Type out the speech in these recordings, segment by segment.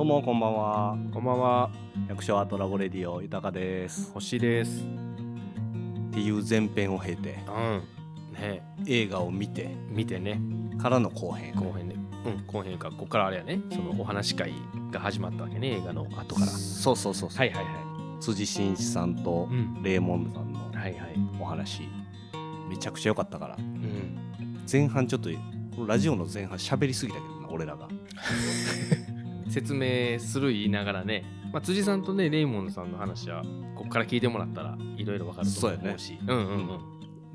どうもこんばんはこんばんは、役所アートラボレディオ豊です星です。っていう前編を経てうん。ね映画を見て見てね、からの後編後編で。うん、後編か、ここからあれやね、そのお話会が始まったわけね、映画の後から。そうそうそうそう、はいはいは辻真一さんとい。うん。レーモンドさんのはいはい。お話めちゃくちゃ良かったからうん。前半ちょっとこのラジオの前半喋りすぎたけどな俺らが 説明する言いながらね、まあ、辻さんとね、レイモンドさんの話は、ここから聞いてもらったらいろいろわかると思うし、うんうんうん。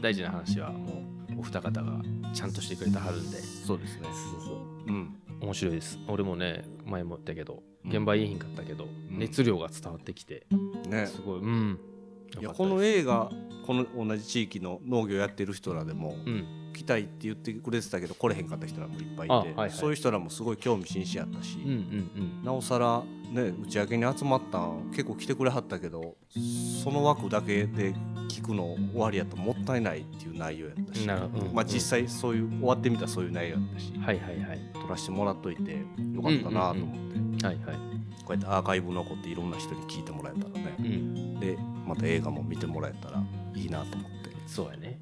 大事な話はもう、お二方がちゃんとしてくれてはるんで。そうですね。そうそう。う。ん。面白いです。俺もね前も言ったけどうん。現場いいひんかったけど、ん。熱量が伝わってきてね。すごい。うん。いやこの映画この同じ地域の農業やってる人らでもうん来たいって言ってくれてたけど来れへんかった人らもいっぱいいて、あはいはい。そういう人らもすごい興味津々やったし、うんうんなおさらね打ち上げに集まったん結構来てくれはったけどその枠だけで聞くの終わりやともったいないっていう内容やったし、なるほど。うんまあ、実際そういう終わってみたらそういう内容やったし。うんはいはいはい。撮らせてもらっといてよかったなと思って、はいはい。こうやってアーカイブ残っていろんな人に聞いてもらえたらね。うん。でまた映画も見てもらえたらいいなと思って。そうやね。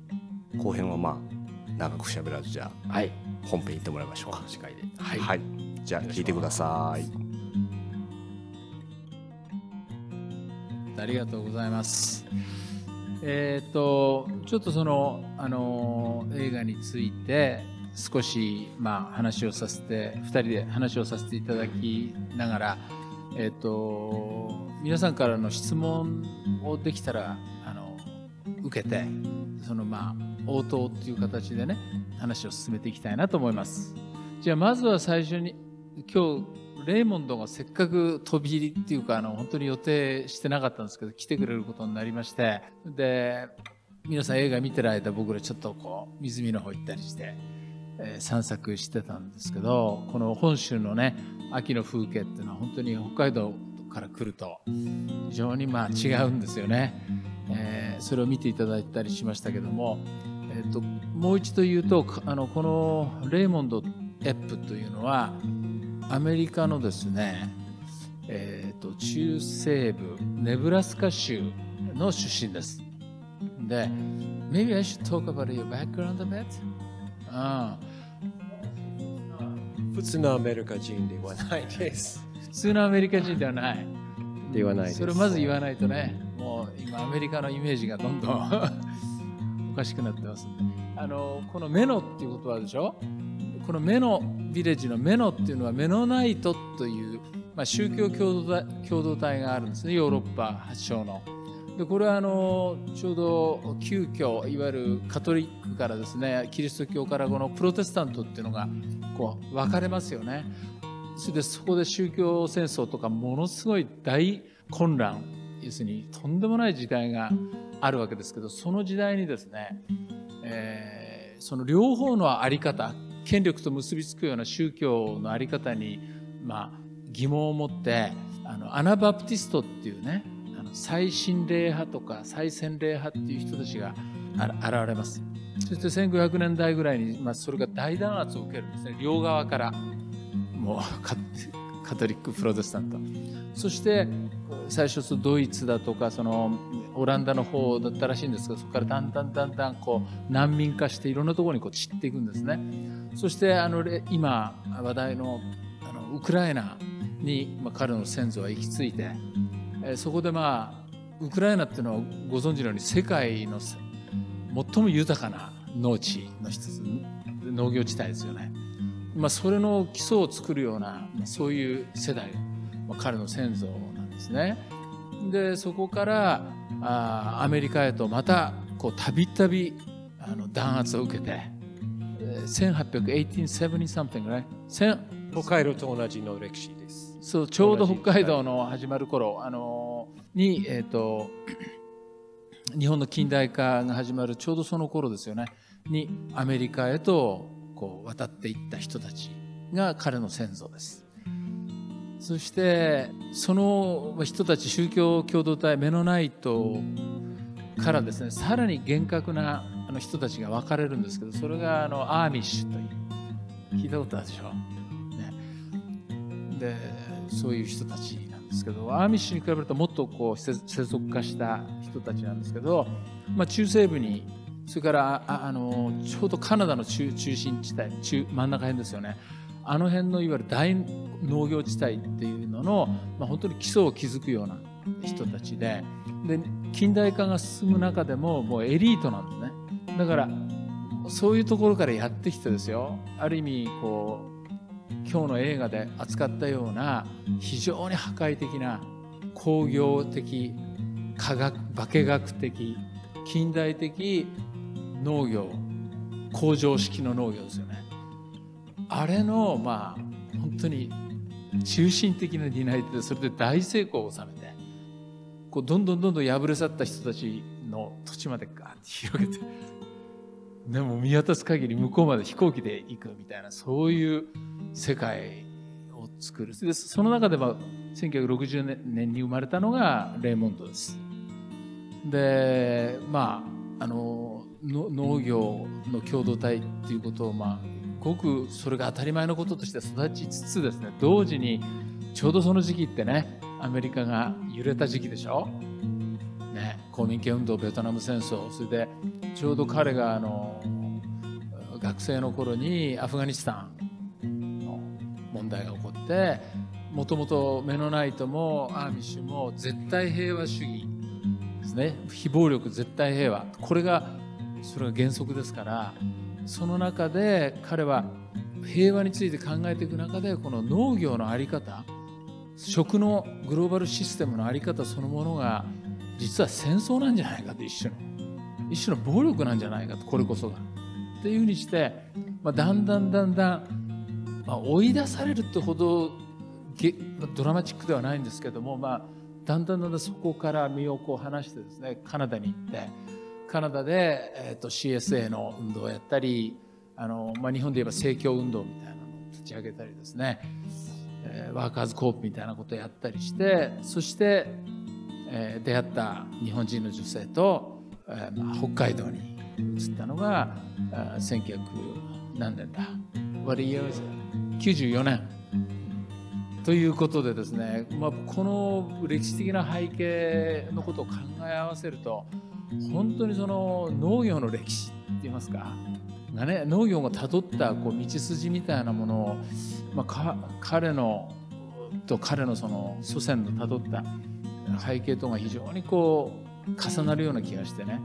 後編はまあ長く喋らずじゃあはい本編行ってもらいましょうか。お話会ではい、じゃあ聞いてください。ありがとうございます。えっ、とちょっとそのあの映画について少しまあ話をさせて二人で話をさせていただきながらえっ、と皆さんからの質問をできたらあの受けてそのまあ応答っていう形でね話を進めていきたいなと思います。じゃあまずは最初に今日レイモンドがせっかく飛び入りっていうかあの本当に予定してなかったんですけど来てくれることになりましてで皆さん映画見てる間僕らちょっとこう湖の方行ったりして、えー散策してたんですけどこの本州のね秋の風景っていうのは本当に北海道から来ると非常にまあ違うんですよね、えーそれを見ていただいたりしましたけども、えー、ともう一度言うとあのこのレイモンド・エップというのはアメリカのですね、えー、と中西部ネブラスカ州の出身です。で、Maybe I should talk about your background a bit? あ普通のアメリカ人ではないです。普通のアメリカ人ではない。ではないそれをまず言わないとね、もう今アメリカのイメージがどんどんおかしくなってますんで。あの、このメノっていう言葉でしょ？このメノビレッジのメノっていうのはメノナイトという、まあ、宗教共同体共同体があるんですねヨーロッパ発祥の。でこれはあのちょうど旧教いわゆるカトリックからですねキリスト教からこのプロテスタントっていうのがこう分かれますよね。それでそこで宗教戦争とかものすごい大混乱要するにとんでもない時代があるわけですけどその時代にですね、えーその両方の在り方権力と結びつくような宗教の在り方に、まあ、疑問を持ってあのアナバプティストっていうねあの最新霊派とか最先霊派っていう人たちがあら現れます。そして1500年代ぐらいに、まあ、それが大弾圧を受けるんですね。両側からもうカカトリックプロテスタント。そして最初ドイツだとかそのオランダの方だったらしいんですがそこからだんだんだんだんこう難民化していろんなところにこう散っていくんですねそしてあの今話題のあのウクライナに、まあ、彼の先祖は行き着いて、えーそこでまあウクライナっていうのはご存知のように世界の最も豊かな農地の一つ農業地帯ですよね。まあ、それの基礎を作るような、そういう世代、まあ、彼の先祖なんですね。でそこからあーアメリカへとまたこうたびたびあの弾圧を受けてえー1870 something right 千北海道と同じの歴史です。そうちょうど北海道の始まる頃、あのーに、えー、と 日本の近代化が始まるちょうどその頃ですよね。にアメリカへとこう渡っていった人たちが彼の先祖ですそしてその人たち宗教共同体メノナイトからですねさらに厳格なあの人たちが分かれるんですけどそれがあのアーミッシュという聞いたことあるでしょ、ね、でそういう人たちなんですけどアーミッシュに比べるともっとこう世俗化した人たちなんですけど、まあ、中西部にそれからああのちょうどカナダの中中心地帯中真ん中辺ですよね。あの辺のいわゆる大農業地帯っていうのの、まあ、本当に基礎を築くような人たちでで近代化が進む中でももうエリートなんですね。だからそういうところからやってきてですよ。ある意味こう今日の映画で扱ったような非常に破壊的な工業的科学化学的近代的農業工場式の農業ですよね。あれのまあ本当に中心的な担い手でそれで大成功を収めてこうどんどんどんどん破れ去った人たちの土地までガーッて広げてでも見渡す限り向こうまで飛行機で行くみたいなそういう世界を作る。でその中では1960年に生まれたのがレーモンドです。でまああの農業の共同体っていうことをまあごくそれが当たり前のこととして育ちつつですね同時にちょうどその時期ってねアメリカが揺れた時期でしょ、ね、公民権運動ベトナム戦争それでちょうど彼があの学生の頃にアフガニスタンの問題が起こってもともとメノナイトもアーミッシュも絶対平和主義ですね。非暴力絶対平和。これがそれが原則ですからその中で彼は平和について考えていく中でこの農業の在り方食のグローバルシステムの在り方そのものが実は戦争なんじゃないかと一種の一種の暴力なんじゃないかとこれこそが。っていうふうにして、まあ、だんだんだんだん、まあ、追い出されるってほどドラマチックではないんですけども、まあ、だんだんだんだんそこから身をこう離してですねカナダに行ってカナダで、えー、と CSA の運動をやったりあの、まあ、日本で言えば政教運動みたいなのを立ち上げたりですね、えー、ワーカーズコープみたいなことをやったりしてそして、えー、出会った日本人の女性と、えーまあ、北海道に移ったのが1900何年だ。What year is it? 94年。ということでですね、まあ、この歴史的な背景のことを考え合わせると本当にその農業の歴史って言いますか、ね、農業がたどったこう道筋みたいなものを、まあ、彼のと彼のその祖先のたどった背景とが非常にこう重なるような気がしてね。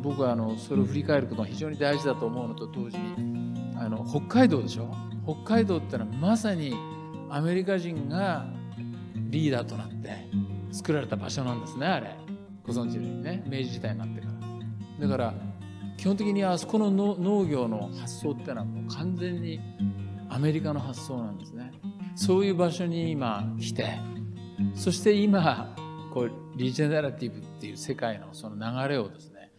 僕はあのそれを振り返ることが非常に大事だと思うのと同時にあの北海道でしょ？北海道ってのはまさにアメリカ人がリーダーとなって作られた場所なんですねあれ。ご存知のようにね明治時代になってから。だから基本的にあそこの農業の発想ってのはもう完全にアメリカの発想なんですね。そういう場所に今来てそして今こうリジェネラティブっていう世界のその流れをですね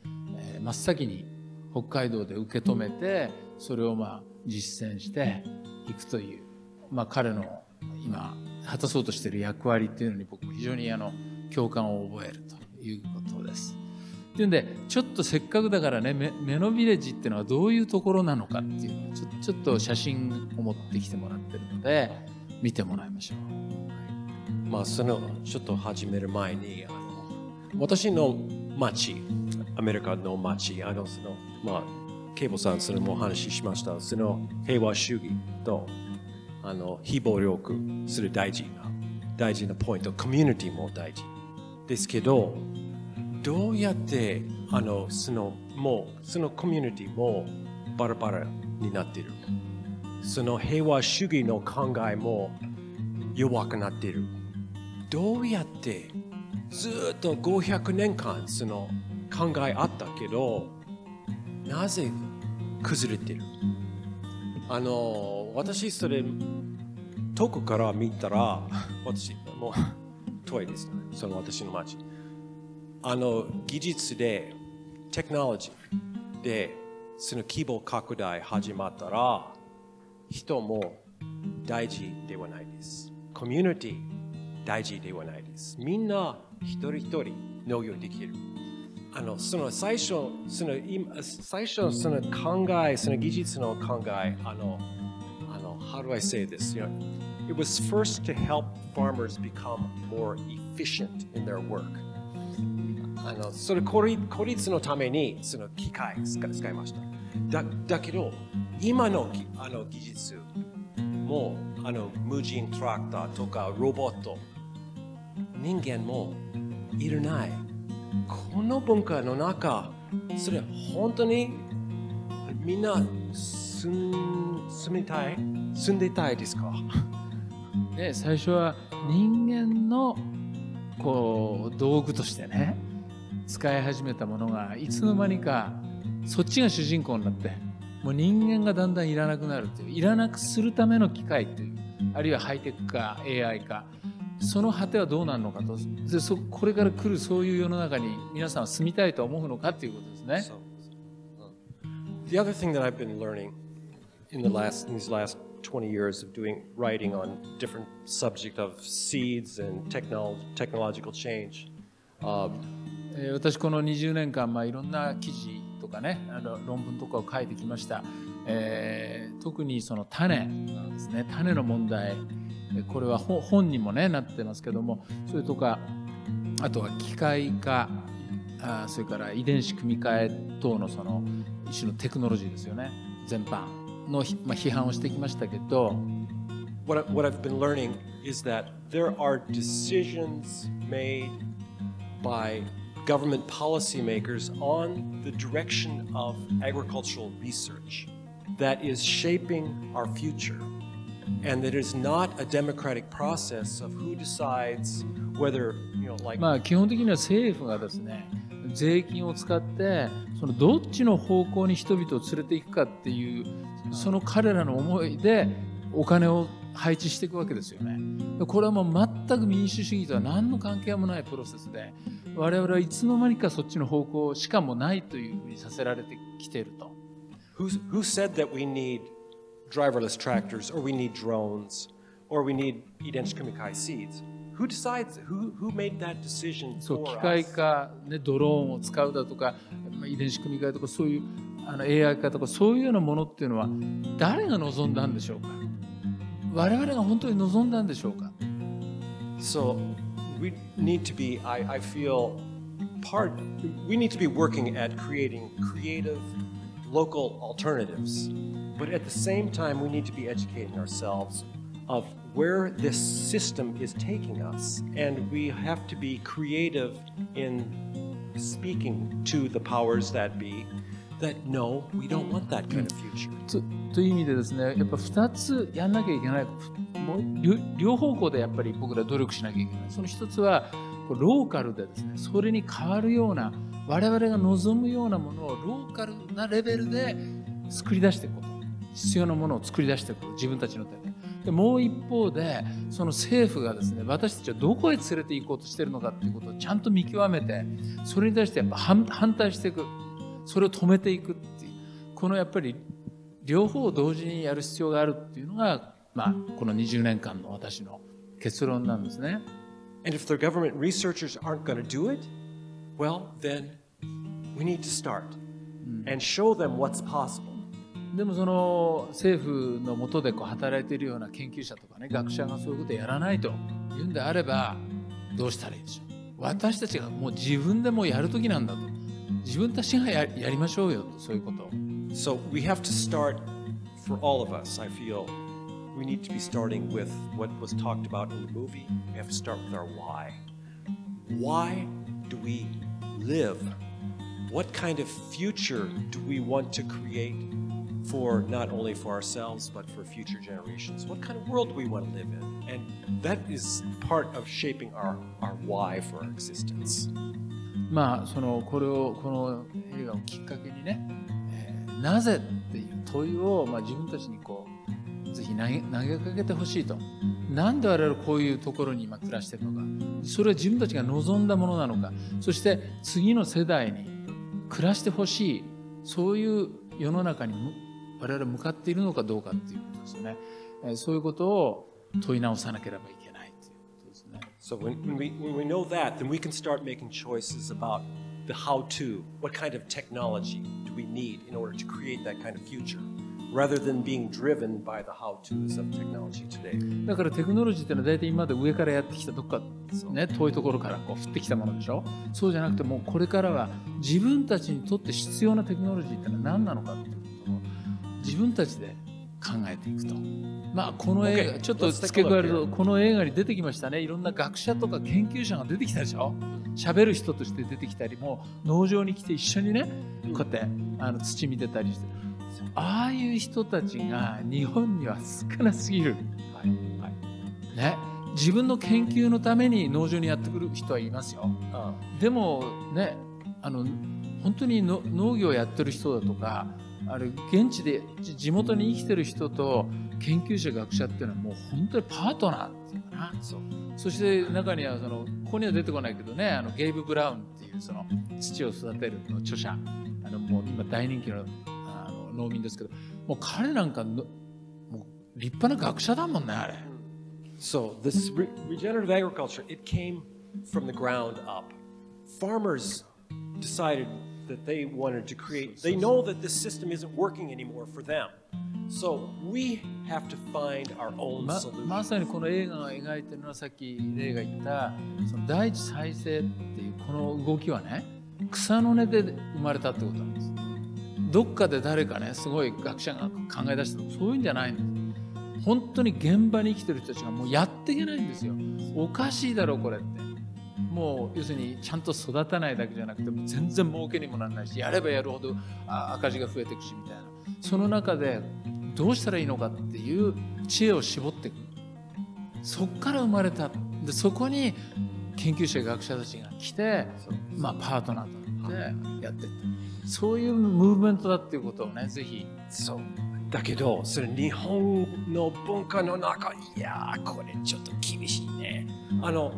真っ先に北海道で受け止めてそれをまあ実践していくという、まあ、彼の今果たそうとしている役割っていうのに僕も非常にあの共感を覚えるということです。というんでちょっとせっかくだからねメノビレッジっていうのはどういうところなのかっていうちょちょっと写真を持ってきてもらってるので見てもらいましょう。まあそのちょっと始める前にあの私の町アメリカの街、あの、その、まあ、ケイボさん、それもお話ししました。その平和主義と、あの、非暴力する大事な、大事なポイント、コミュニティも大事。ですけど、どうやって、あの、その、もう、そのコミュニティもバラバラになってる。その平和主義の考えも弱くなっている。どうやってずっと500年間その考えあったけどなぜ崩れてる？あの私それ遠くから見たら私もう遠いですその私の町。あの技術でテクノロジーでその規模拡大始まったら人も大事ではないです。コミュニティ大事ではないです。みんな一人一人農業できる。あのその最初その今最初その考えその技術の考えあのあの how do I say this? you know it was first to help farmers become more efficient in their work. あのそれ孤立孤立のためにその機械使使いました。だだけど今のあの技術もあの無人トラクターとかロボット人間もいらない。この文化の中それ本当にみんな住ん住みたい？住んでたいですか？で最初は人間のこう道具としてね使い始めたものがいつの間にかそっちが主人公になってもう人間がだんだんいらなくなるっていういらなくするための機械っていうあるいはハイテク化 AI 化その果てはどうなるのかとでそこれから来るそういう世の中に皆さんは住みたいと思うのかっていうことですね。The other thing that I've been learning in the last in these last 20 years of doing writing on different subject of seeds and technol- technological change. えー私この20年間、まあ、いろんな記事とかねあの論文とかを書いてきました、えー特にその種なんですね。種の問題。これは本にもねなってますけどもそれとかあとは機械化あそれから遺伝子組み換え等のその一種のテクノロジーですよね。全般。の、ひまあ、批判をしてきましたけど what, I, what I've been learning is that there are decisions made by government policymakers on the direction of agricultural research that is shaping our future. And that is not a democratic process of who decides whether, you know, like まあ基本的には政府がですね税金を使ってそのどっちの方向に人々を連れていくかっていう その彼らの思いでお金を配置していくわけですよね。これはもう全く民主主義とは何の関係もないプロセスで我々はいつの間にかそっちの方向しかもないというふうにさせられてきていると。who, who said that we need driverless tractors or we need drones or we need Idench Kumikai seeds? Who decides? Who, who made that decision そう for 機械?化、ね、ドローンを使うだとかまあ遺伝子組み換えとかそういうあの AI 化とかそういうようなものっていうのは誰が望んだんでしょうか我々が本当に望んだんでしょうか So we need to be, I, I feel, part, we need to be working at creating creative local alternatives. But at the same time, we need to be educating ourselves of where this system is taking us. And we have to be creative in speaking to the powers that be that no, we don't want that kind of future. とという意味でですねやっぱ2つやんなきゃいけない。もう両方向でやっぱり僕ら努力しなきゃいけない。その一つはローカルでですねそれに変わるような我々が望むようなものをローカルなレベルで作り出していくこと。必要なものを作り出していく自分たちの手で。でもう一方でその政府がですね私たちはどこへ連れて行こうとしているのかっていうことをちゃんと見極めてそれに対してやっぱ反反対していく。それを止めていくっていうこのやっぱり両方を同時にやる必要があるっていうのが、まあ、この20年間の私の結論なんですね。And if the government researchers aren't going to do it, well, then we need to start and show them what's possible. でもその政府の下でこう働いているような研究者とかね学者がそういうことをやらないというんであればどうしたらいいでしょう私たちがもう自分でもうやる時なんだと自分たちがややりましょうよとそういうことを So we have to start for all of us, I feel. We need to be starting with what was talked about in the movie. We have to start with our why. Why do we live? What kind of future do we want to create for not only for ourselves but for future generations? What kind of world do we want to live in? And that is part of shaping our, our why for our existence. まあそのこれをこの映画をきっかけにね、えーなぜっていう問いを、まあ、自分たちにこうぜひ投げ投げかけてほしいと。なんで我々こういうところに今暮らしているのか。それは自分たちが望んだものなのか。そして次の世代に暮らしてほしい。そういう世の中に我々向かっているのかどうかっていうことですよね、えーそういうことを問い直さなければいけない。So when, when, we, when we know that, then we can start making choices about the how to. What kind of technology do we need in order to create that kind of future? rather than being driven by the how to's of technology today. だからテクノロジーってのは大体今まで上からやってきたどっか、ね、遠いところからこう降ってきたものでしょそうじゃなくてもうこれからは自分たちにとって必要なテクノロジーってのは何なのかっていうことを自分たちで考えていくと。まあこの映画ちょっと付け加えるとこの映画に出てきましたね。いろんな学者とか研究者が出てきたでしょ。喋る人として出てきたりもう農場に来て一緒にねこうやってあの土見てたりして。ああいう人たちが日本には少なすぎる。ね、自分の研究のために農場にやってくる人はいますよ。でもね、あの本当にの農業をやってる人だとか、あれ現地でじ地元に生きてる人と研究者学者っていうのはもう本当にパートナーっていうかな。そして中にはそのここには出てこないけどね、あのゲイブ・ブラウンっていうその土を育てるの著者、あのもう今大人気のあの農民ですけど、もう彼なんかのもう立派な学者だもんねあれ。So this re- regenerative agriculture, it came from the ground up. Farmers decided that they wanted to create. They know that this system isn't working anymore for them. So we have to find our own ま solution. まさにこの映画が描いてるのはさっきレイが言ったその大地再生っていうこの動きはね草の根で生まれたってことなんですどっかで誰かねすごい学者が考え出したそういうんじゃないんです本当に現場に生きてる人たちがもうやっていけないんですよおかしいだろこれってもう要するにちゃんと育たないだけじゃなくてもう全然儲けにもならないしやればやるほどあ赤字が増えていくしみたいな。その中でどうしたらいいのかっていう知恵を絞っていく。そこから生まれた。でそこに研究者学者たちが来て、まあ、パートナーとなってやっていった。そういうムーブメントだっていうことをねぜひ。そう。だけどそれ日本の文化の中いやーこれちょっと厳しいね。あの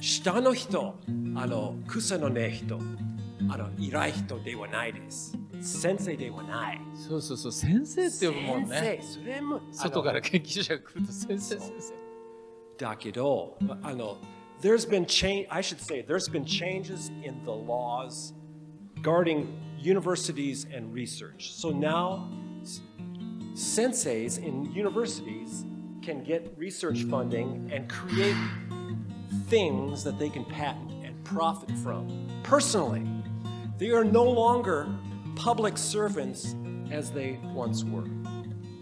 下の人あの草の根人あの偉い人ではないです先生ではないそうそうそう先生って呼ぶもんね先生それも外から研究者が来ると先生先生だけどあの there's been change I should say there's been changes in the laws guarding universities and research so now s- senseis in universities can get research funding and create things that they can patent and profit from personally they are no longer public servants as they once were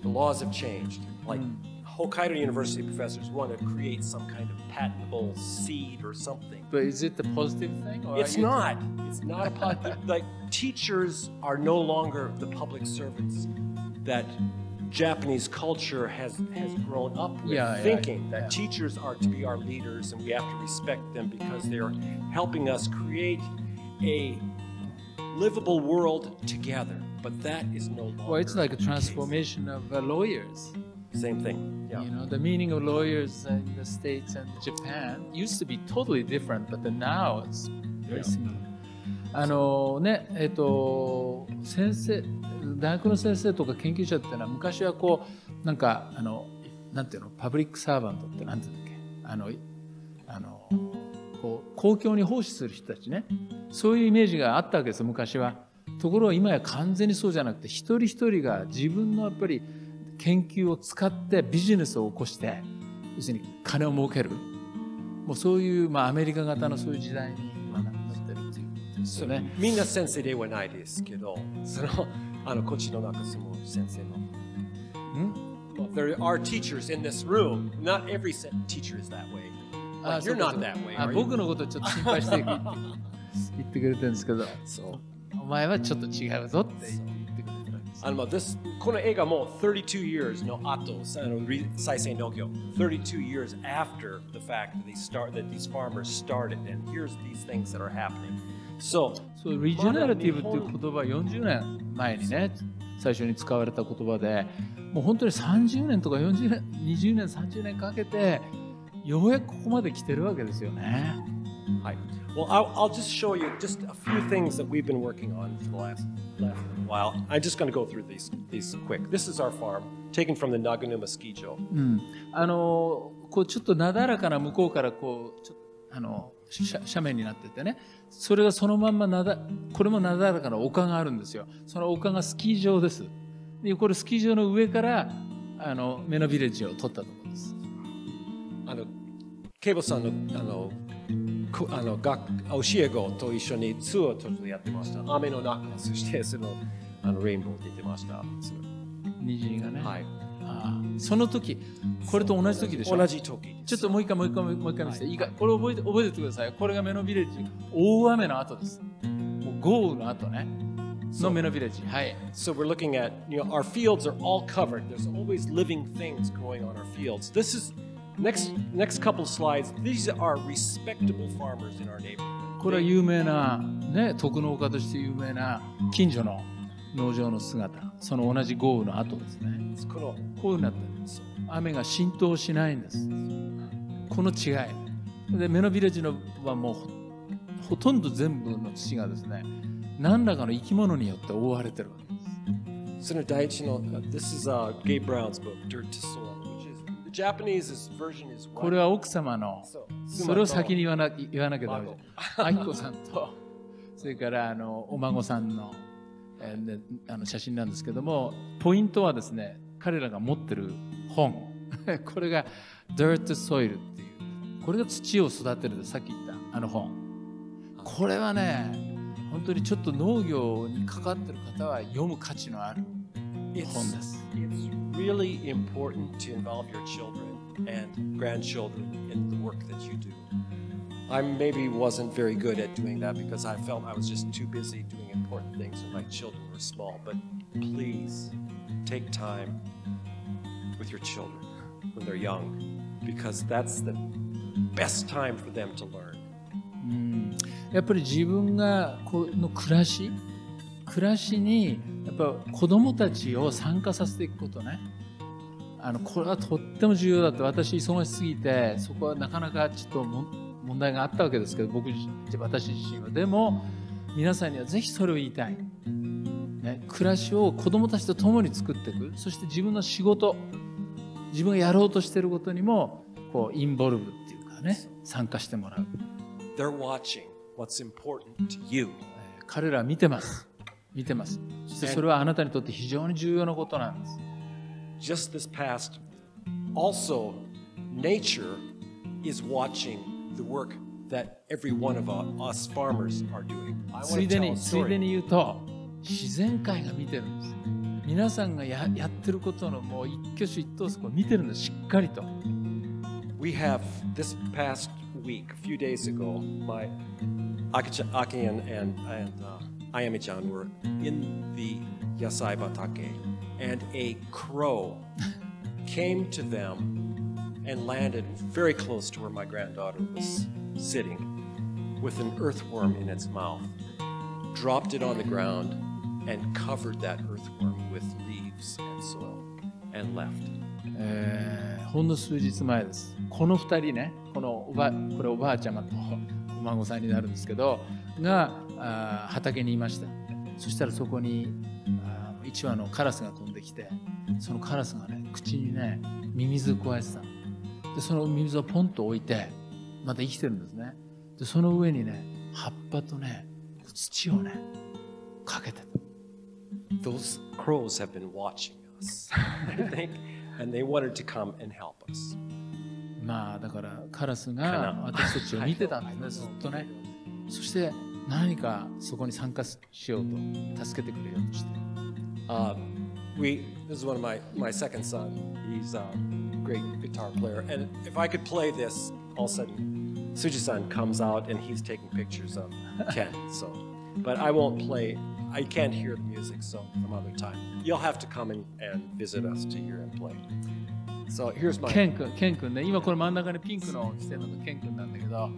the laws have changed. Like Hokkaido University professors want to create some kind of patentable seed or something. But is it the positive thing? It's not. It's not a pot. like teachers are no longer the public servants that Japanese culture has has grown up with, Yeah, yeah, thinking that teachers are to be our leaders and we have to respect them because they're helping us create a livable world together. But that is no longer. Well, it's like a the case. transformation of uh, lawyers. Same thing. Yeah. You know, the meaning of lawyers in the States and Japan used to be totally different, but now it's very similar. あのね、えっ、と、先生、大学の先生とか研究者っていうのは昔はこう、なんか、あの、なんていうの、パブリックサーバントってなんていうんだっけ？あの、あの、こう、公共に奉仕する人たちね。そういうイメージがあったわけです、昔は。ところが今や完全にそうじゃなくて、一人一人が自分のやっぱり研究を使ってビジネスを起こして、要するに金を儲ける。もうそういう、まあアメリカ型のそういう時代にですよね。みんな先生ではないですけど、そのあのこっちの中住む先生の。Well, there are teachers in this room. Not every teacher is that way. あ Like, そう you're か not that way. あ are 僕?のことちょっと心配して言って言ってくれてるんですけど、そうお前はちょっと違うぞって言ってくれてるわけです。あのまあ this この映画も32 years の後、あのリ再生農業32 years after the fact that they start that these farmers started and here's these things that are happening. So そう、リジェネラティブっていう言葉は40年前にね、最初に使われた言葉で、もう本当に30年とか40年、20年、30年かけて、ようやくここまで来てるわけですよね。はい。Well, I'll, I'll just show you just a few things that we've been working on for the last, last while. I'm just going to go through these these quick. This is our farm, taken from the Naganuma ski joe. うん、あのこうちょっとなだらかな向こうからこうちょあの斜斜面になっててねそれがそのまんまなだこれもなだらかな丘があるんですよその丘がスキー場ですでこれスキー場の上からあのメノビレッジを撮ったところです。あのケイボさんのあのこあの学教え子と一緒にツアーをちょっとやってました。雨の中、そしてそのあのレインボー出てました。虹がね。はい。その時これと同じ時でしょ同じ時。ちょっともう一回もう一回もう一回見せて、いいかこれ覚えて覚えててくださいこれがメノビレッジ大雨の後ですもう豪雨の後ねのメノビレッジはい So we're looking at, you know, our fields are all covered. There's always living things going on our fields. This is next next couple slides. These are respectable farmers in our neighborhood. これは有名なね徳農家として有名な近所の農場の姿その同じ豪雨の後ですね。こういうふうになってるんです。雨が浸透しないんです。この違い。でメノビレッジのはもうほほとんど全部の土がですね何らかの生き物によって覆われてるわけです。その第一の This is、uh, Gabe Brown's book, Dirt to Soil, これは奥様のそれを先に言わな言わなきゃダメ孫だ。あきこさんと。それからあのお孫さんの,、えーねあの写真なんですけどもポイントはですね彼らが持ってる本 これが Dirt Soil っていうこれが土を育てるでさっき言ったあの本これはね本当にちょっと農業に関わってる方は読む価値のある本です。it's really important to involve your children and grandchildren in the work that you do. I maybe wasn't very good at doing that because I felt I was just too busy doing important things when my children were small. But please take time with your children when they're young because that's the best time for them to learn. うんやっぱり自分がこの暮らし暮らしにやっぱ子供たちを参加させていくことねあのこれはとっても重要だって私忙しすぎてそこはなかなかちょっとも 問題があったわけですけど僕自私自身は。でも皆さんにはぜひそれを言いたい、ね、暮らしを子供たちと共に作っていく。そして自分の仕事自分がやろうとしていることにもこうインボルブっていうかね参加してもらう。They're watching what's important to you. えー彼らは見てます。見てます。そしてそれはあなたにとって非常に重要なことなんです。Just this past, also, nature is watching the work that every one of u- us farmers are doing. I つ want い to で tell a についで story. に言うと自然界が見てるんです皆さんがややってることのもう一挙手一投足を見てるんですしっかりと We have this past week, a few days ago, my Aki Aki and, and, and uh, Ayami-chan were in the Yasai Batake, and a crow came to them And landed very close to where my granddaughter was sitting with an earthworm in its mouth, dropped it on the ground, and covered that earthworm with leaves and soil, and left. えーほんの数日前ですこの2人ねこのおばこれおばあちゃまとお孫さんになるんですけどがあ畑にいましたそしたらそこにあ1羽のカラスが飛んできてそのカラスがね口にねミミズを加えてたのでそのミミズをポンと置いてまた生きてるんですねでその上にね葉っぱとね土をねかけてた those crows have been watching us, I think, and they wanted to come and help us. まあだからカラスかがな私たちを見てたんですねずっとねそして何かそこに参加しようと助けてくれようとして Uh, we this is one of my my second son. He's a great guitar player, and if I could play this, all of a sudden Suji-san comes out and he's taking pictures of Ken. So, but I won't play. I can't hear the music, so some other time you'll have to come and, and visit us to hear him play. So here's my ケン君ケン君ね今これ真ん中にピンクの着てるのがケン君なんだけど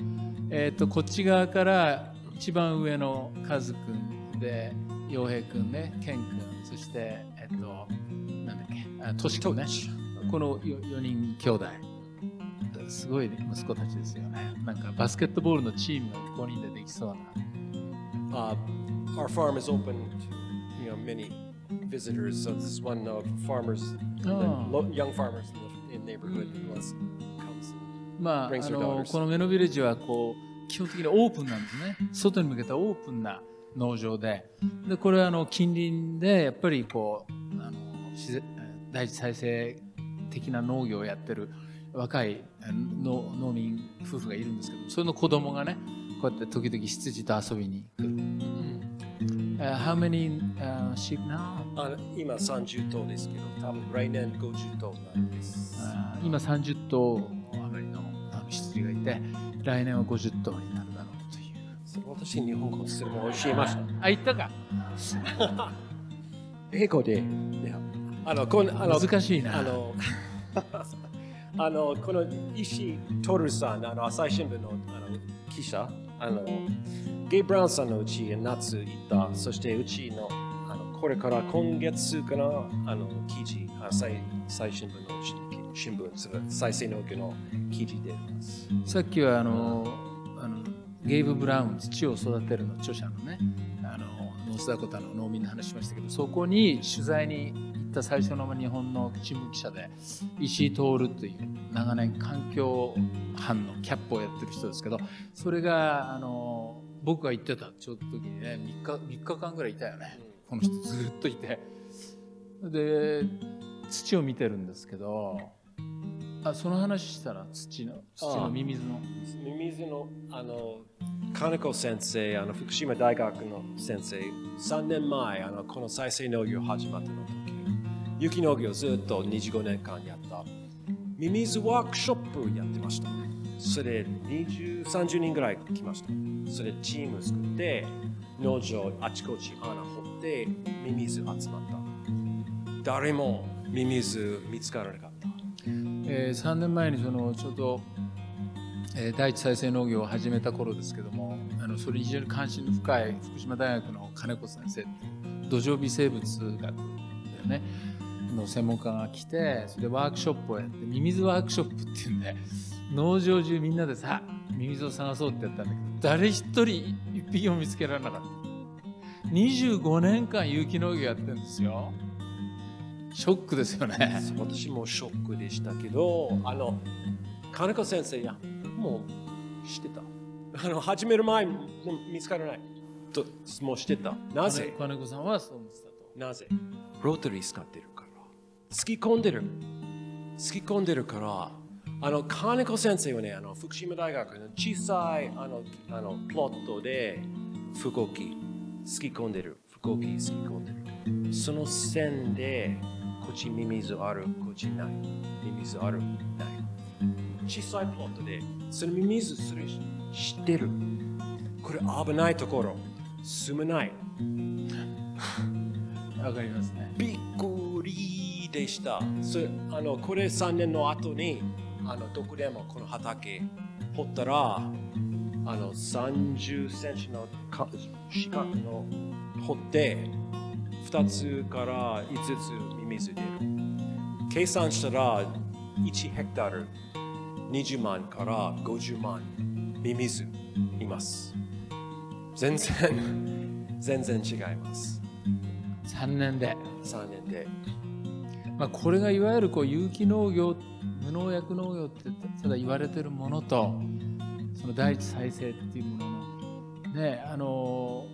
えっ、とこっち側から一番上のカズ君で洋平君ねケン君そしてえっ、となんだっけあトシ君ね この 4, 人兄弟すごい息子たちですよねなんかバスケットボールのチームが5人でできそうな Uh, our farm is open to you know many visitors. So this is one of farmers, Oh. young farmers in the, neighborhood who and- まあ、あの.このメノビレッジはこう基本的にオープンなんですね外に向けたオープンな農場ででこれはあの近隣でやっぱりこうあの自第一再生的な農業をやってる若い農農民夫婦がいるんですけどその子供がねこうやって時々羊と遊びに来る。Uh, how many、uh, sheep now? 今30頭ですけど、多分来年50頭なんです。あ今30頭余りのあの羊がいて来年は50頭になるだろうという。私、日本語それも教えました。あ言ったか英語で、ねあの、この、あの、難しいな。あの、あの、この石トルさん、あの、朝日新聞のあの記者、あの、ゲイ・ブラウンさんのうち夏行った、そしてうちの、あの、これから今月かな、あの、記事、あ再再新聞のし新聞、再生農業の記事でます。さっきはあのあのゲイブ・ブラウン土を育てるの著者のねあのノースダコタの農民の話しましたけどそこに取材に行った最初の日本の新聞記者で石井徹という長年環境班のキャップをやってる人ですけどそれがあの僕が行ってたちょっと時にね3日 ,3 日間ぐらいいたよね。この人ずっといて。で土を見てるんですけどあその話したら土の土のミミズの。ミミズのあの金子先生、あの福島大学の先生、3年前、あのこの再生農業始まったの雪農業ずっと25年間やった。ミミズワークショップやってました。それ20、30人ぐらい来ました。それチーム作って、農場あちこち穴掘って、ミミズ集まった。誰もミミズ見つからなかった。えー3年前にそのちょうど、えー第一再生農業を始めた頃ですけどもあのそれに非常に関心の深い福島大学の金子先生土壌微生物学だよねの専門家が来てそれでワークショップをやってミミズワークショップっていうんで農場中みんなでさミミズを探そうってやったんだけど誰一人一匹も見つけられなかった。25年間有機農業やってるんですよ。ショックですよね。私もショックでしたけど、あの、金子先生、いや、もう知ってた。あの、始める前、もう見つからない。と、もう知ってた。なぜ？金子さんはそう思ってたと。なぜ？ロータリー使ってる突き込んでる。突き込んでるから、あの、金子先生はね、あの、福島大学の小さい、あの、あのプロットで、不動機、突き込んでる。不動機突き込んでる。その線で、こっちミミズある、こっちない。ミミズある、ない。小さいプロットで、そのミミズそれ知ってる。これ危ないところ、住めない。わかりますね。びっくりでした。それあのこれ3年の後にあのどこでもこの畑掘ったらあの30センチのか四角の掘って2つから5つミミズ出る。計算したら1ヘクタール20万から50万ミミズいます。全然全然違います。3年で、3年で。まあ、これがいわゆるこう有機農業無農薬農業ってただ言われてるものとその第一再生っていうもののねあの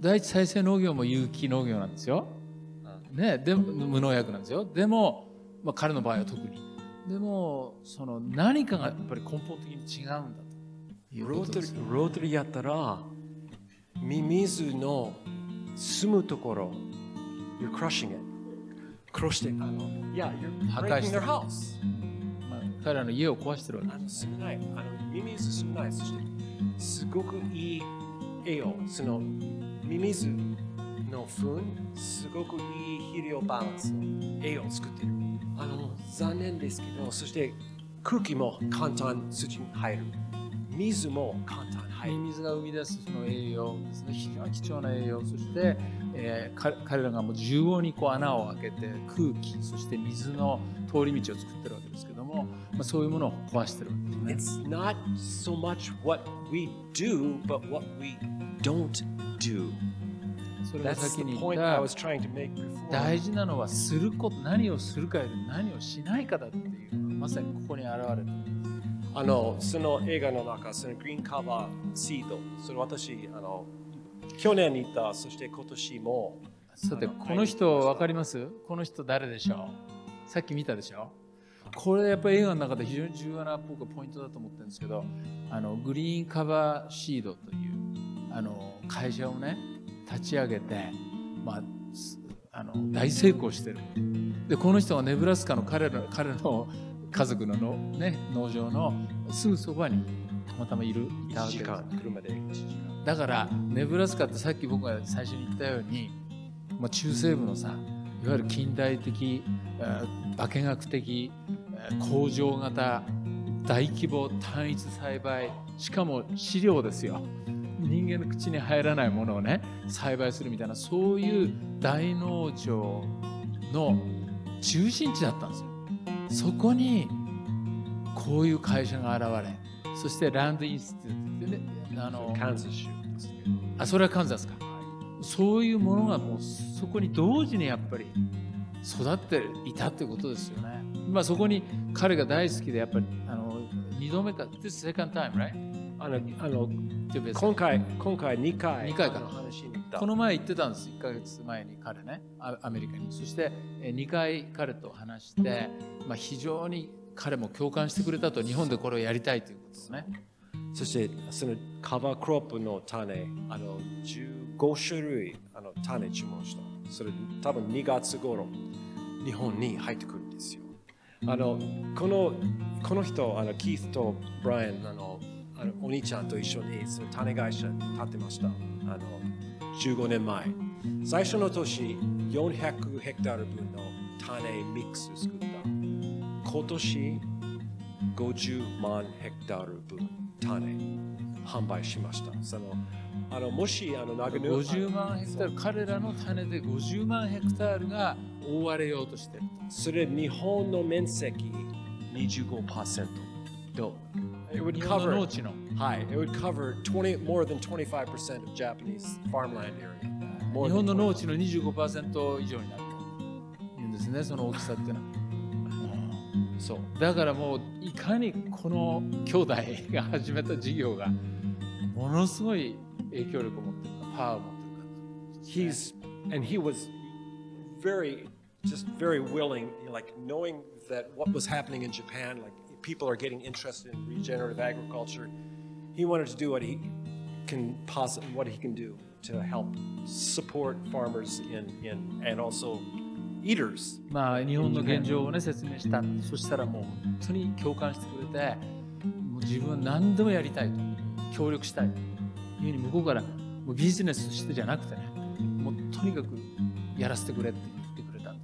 第一再生農業も有機農業なんですよ。ね、でも無農薬なんですよ。でも、まあ、彼の場合は特に。でもその何かがやっぱり根本的に違うんだということですよ。ーロータリーやったら、ミミズの住むところ、you're crushing it. 殺して、あの、yeah, you're 破壊 breaking して their house. まあ、彼らの家を壊してるわけあの住めない、あのミミズ住めない、そして、すごくいい栄養、そのミミズの糞、すごくいい肥料バランスの栄養を作ってる。あの、残念ですけど、そして空気も簡単土に入る。水も簡単に入る。水が生み出すその栄養ですね非常に貴重な栄養そして、えーか彼らがもう縦横にこう穴を開けて空気そして水の通り道を作ってるわけですけども、まあ、そういうものを壊してるわけですね。It's not so much what we do, but what we don't do. それが That's 先に言っ point I た was trying to make before. 大事なのはすること何をするかよりも何をしないかだっていうのがまさにここに現れてる。あの、その映画の中、そのグリーンカバーシード、それ私、あの、去年に行った、そして今年も、さてこの人分かります？この人誰でしょう？さっき見たでしょ？これやっぱり映画の中で非常に重要な僕はポイントだと思ってるんですけどあのグリーンカバーシードというあの会社をね立ち上げて、まあ、あの大成功してる。でこの人がネブラスカの彼の彼の家族のの、ね、農場のすぐそばにたまたまいるいたわけです。車で1時間。だからネブラスカってさっき僕が最初に言ったように、まあ、中西部のさいわゆる近代的えー化学的えー工場型大規模単一栽培しかも飼料ですよ人間の口に入らないものをね栽培するみたいなそういう大農場の中心地だったんですよそこにこういう会社が現れそしてランドインスティテュートでねあのカンス州。あそれはカンザスか？そういうものがもうそこに同時にやっぱり育っていたってことですよね。まあそこに彼が大好きでやっぱりあの2度目か This is second time right? あの、あの、今回、今回2回、二回かあの。この前行ってたんです。1ヶ月前に彼ねあアメリカに。そして2回彼と話して、まあ、非常に彼も共感してくれたと日本でこれをやりたいということをねそして、そのカバークロップの種、あの、15種類、あの、種注文した。それ、多分2月頃、日本に入ってくるんですよ。あの、この、この人、あの、キースとブライアン、あの、あのお兄ちゃんと一緒に、その種会社に立ってました。あの、15年前。最初の年、400ヘクタール分の種ミックス作った。今年、50万ヘクタール分種販売しました。そのあのもしあの長野50万ヘクタール彼らの種で50万ヘクタールが覆われようとしてるそれ日本の面積25%。と It would 日本の cover 農地の？はい、it would cover 20 more than 25% of Japanese farmland area. 日本の農地の25%以上になるというんですねその大きさってのはそう。だからもういかにこの兄弟が始めた事業がものすごい影響力を持ってるかパワーを持ってるか He's and he was very just very willing, like knowing that what was happening in Japan, like people are getting interested in regenerative agriculture. He wanted to do what he can possibly what he can do to help support farmers in in and also eaters. まあ日本の現状をね説明したそしたらもう本当に共感してくれてもう自分は何でもやりたいと協力したいというふうに向こうからもうビジネスとしてじゃなくてねもうとにかくやらせてくれって言ってくれた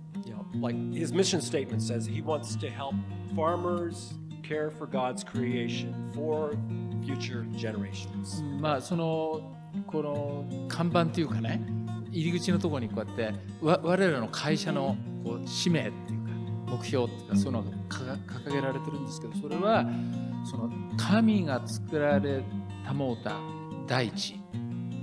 know, like his mission statement says, he wants to help farmers care for God's creation for future generations. まあそのこの看板っていうかね入り口のところにこうやってわ我らの会社のこう使命っていうか目標っていうかそういうのが掲げられてるんですけどそれはその神が作られたもうた大地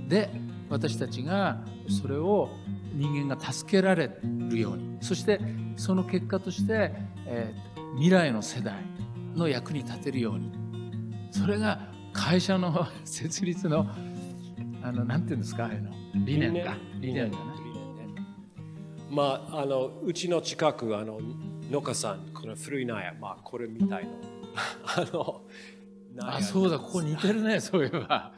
で私たちがそれを人間が助けられるように。そしてその結果として、えー未来の世代の役に立てるように。それが会社の 設立のあのなんていうんですかああいうの理念か。理念だねまあ、あのうちの近くあの農家さんこの古い納屋まあこれみたいの。あのあそうだここ似てるね そういえば。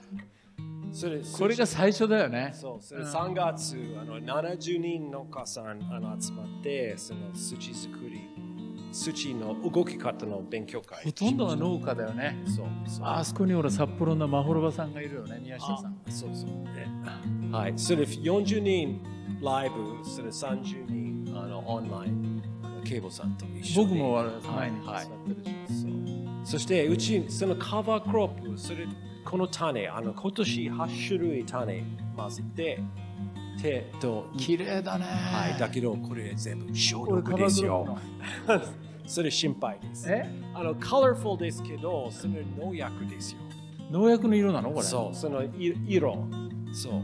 それこれが最初だよね。そうそれ3月あの70人農家さんあの集まってその土作り土の動き方の勉強会。ほとんどが農家だよね。そうそう。あそこにほら札幌のまほろばさんがいるよね宮下さん。そうそう。ねはい。それ40人ライブ、それ30人あのオンライン、あのケイボさんと一緒に。僕もあれ前に座はいってるでしょそしてうち、そのカバークロップ、それ、この種、あの今年8種類種混ぜて、手と、綺麗だねはい、だけどこれ全部消毒ですよそれ心配です。え？あの、カラフルですけど、それ農薬ですよ。農薬の色なの？これそう、そのい色。そう。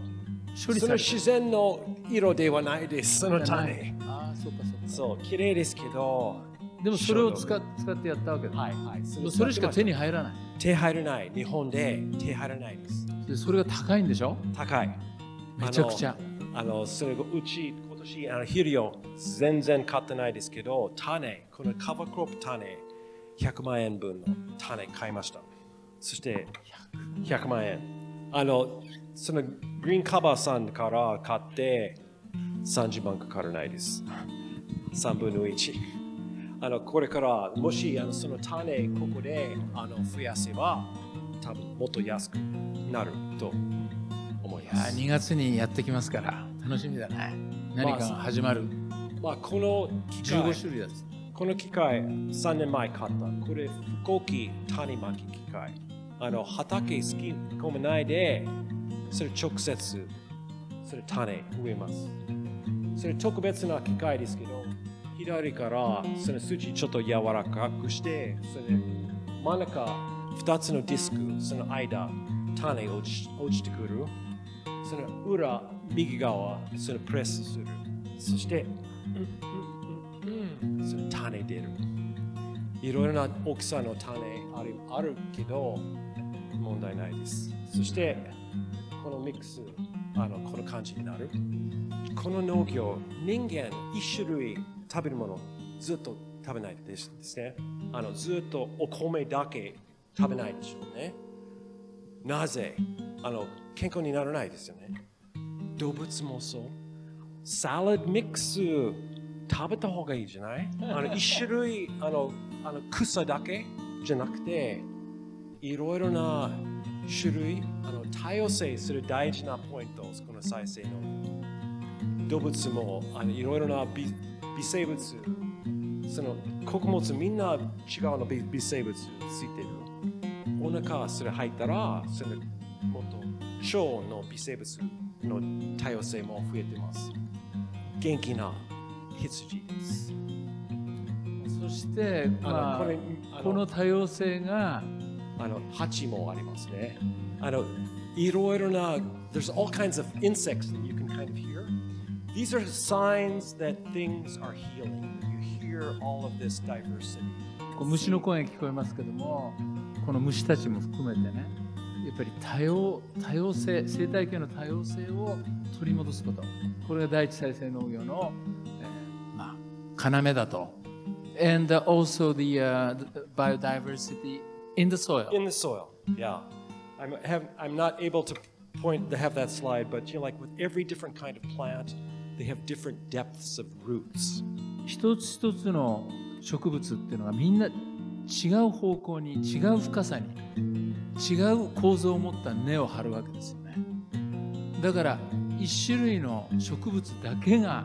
処理されて。その自然の色ではないです、その種。ああそうかそうか。そう、綺麗ですけど、でもそれを使っ使ってやったわけだ、はいはい。そそれしか手に入らない。手入らない。日本で手入らないです。でそれが高いんでしょ？高い。めちゃくちゃ。ああのそれうち今年あの肥料全然買ってないですけど種このカバークロップ種100万円分の種買いました。そして100万円。あのそのグリーンカバーさんから買って30万かからないです。3分の1あのこれからもしあのその種ここであの増やせば多分もっと安くなると思います。2月にやってきますから楽しみだね。何かが始まる。まあ、この機械15種類だっつこの機械3年前買った。これ飛行機種まき機械あの畑好き込めないでそれ直接それ種植えます。それ特別な機械ですけど左からその筋ちょっと柔らかくしてそれ真ん中2つのディスクその間種落ち落ちてくる。その裏右側それプレスする。そしてその種出る。いろいろな大きさの種あるあるけど問題ないです。そしてこのミックスあのこの感じになる。この農業人間一種類食べるものずっと食べないですですね。あのずっとお米だけ食べないでしょうね。なぜ？あの健康にならないですよね。動物もそう。サラダミックス食べた方がいいじゃない？あの一種類あのあの草だけじゃなくていろいろな種類あの多様性する大事なポイントこの再生の。動物もあのいろいろな微微生物その穀物みんな違うの微微生物ついてるお腹それ入ったらそのもっと腸の微生物の多様性も増えてます。元気な羊です。そして、あのまあこの多様性があの蜂もありますね。あのいろいろな there's all kinds of insects that you can kind of hear. These are signs that things are healing. You hear all of this diversity. こう虫の声が聞こえますけどもこの虫たちも含めてねやっぱり多様多様性生態系の多様性を取り戻すことこれが第一再生農業の、えーまあ、要だと and also the,、uh, the biodiversity in the soil In the soil, yeah. I'm have, I'm not able to point to have that slide, but you know, like with every different kind of plant, they have different depths of roots. 一つ一つの植物っていうのがみんな違う方向に違う深さに違う構造を持った根を張るわけですよねだから一種類の植物だけが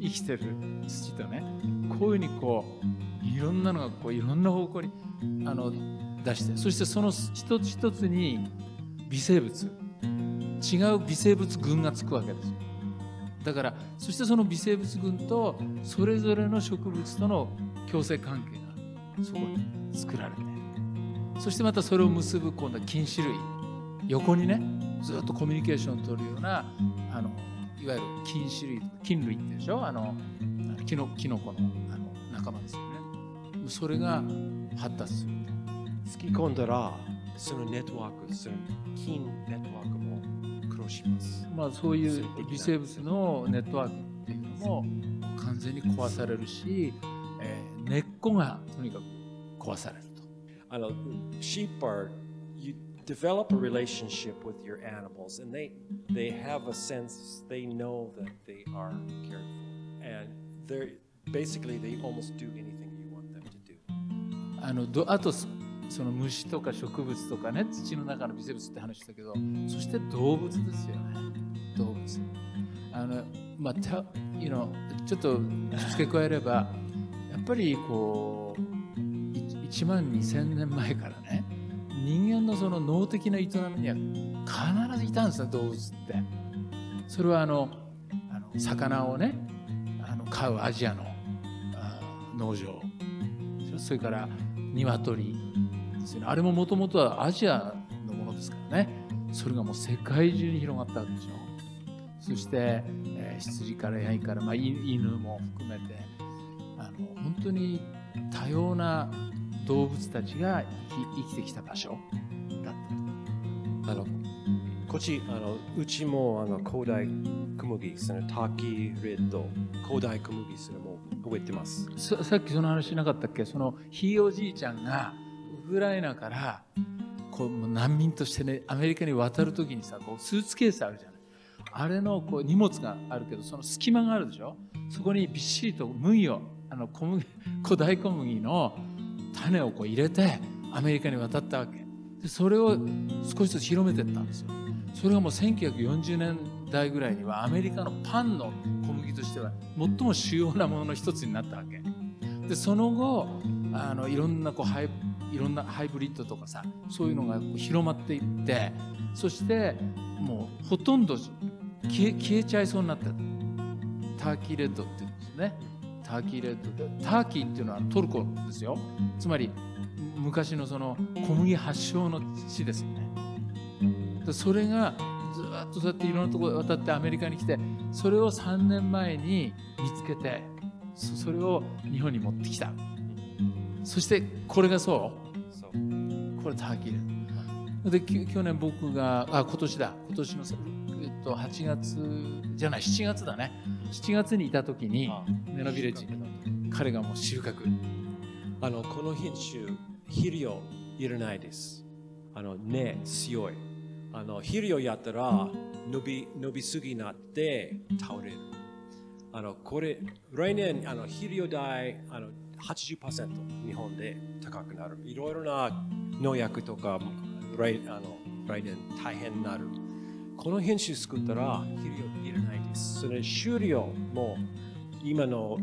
生きてる土とねこういうふうにこういろんなのがこういろんな方向にあの出してそしてその一つ一つに微生物違う微生物群がつくわけです。よだからそしてその微生物群とそれぞれの植物との共生関係がそこに作られてそしてまたそれを結ぶ今度は菌種類横にねずっとコミュニケーションを取るようなあのいわゆる菌種類菌類ってでしょ？あのあのキノキノコのあの仲間ですよね。それが発達する。突き込んだら、そのネットワーク、その菌ネットワークも苦労します。まあ、そういう微生物のネットワークっていうのも完全に壊されるし、えー根っこがとにかく壊されると。あの sheep are you develop a relationship with your animals and they they have a sense they know that they are cared for and they're basically they almost do anything you want them to do あのどあとその虫とか植物とかね土の中の微生物って話したけどそして動物ですよね。動物。あのまた you know ちょっと付け加えればやっぱりこう1万2000年前からね人間のその脳的な営みには必ずいたんですよ動物って。それはあのあの魚をねあの飼うアジアの農場。それから鶏。ですよねあれももともとはアジアのものですからね。それがもう世界中に広がったわけでしょ。そして、えー羊からヤギから、まあ、い犬も含めてあの本当に多様な動物たちが生き生きてきた場所だった。あのこっちあのうちもあの広大小麦、そのターキーレッド、古代小麦、それも植えてます。ささっきその話しなかったっけ？そのひいおじいちゃんがウクライナからこう難民としてねアメリカに渡る時にさこうスーツケースあるじゃない。あれのこう荷物があるけどその隙間があるでしょ。そこにびっしりと麦をあの小麦 古代小麦の種をこう入れてアメリカに渡ったわけ。でそれを少しずつ広めてったんですよ。それがもう1940年代ぐらいにはアメリカのパンの小麦としては最も主要なものの一つになったわけ。でその後あのいろんなこうハイいろんなハイブリッドとかさそういうのが広まっていってそしてもうほとんど消え消えちゃいそうになった。ターキーレッドっていうんですね。ターキーレッドでターキーっていうのはトルコですよ。つまり昔のその小麦発祥の地ですよね。それがずっとそうやっていろんなところ渡ってアメリカに来てそれを3年前に見つけてそれを日本に持ってきた。そしてこれがそう。そう。これターキーレッドでき去年僕があ今年だ。今年のさ、えっと、8月じゃない。7月だね。7月にいた時にメノビレッジ。彼がもう収穫。あのこの品種、肥料いらないです。あの根強い。あの肥料やったら伸び伸びすぎになって倒れる。あのこれ来年あの肥料代あの80%日本で高くなる。いろいろな農薬とか来あの来年大変になる。この品種作ったら肥料いらないです。それ収量も今の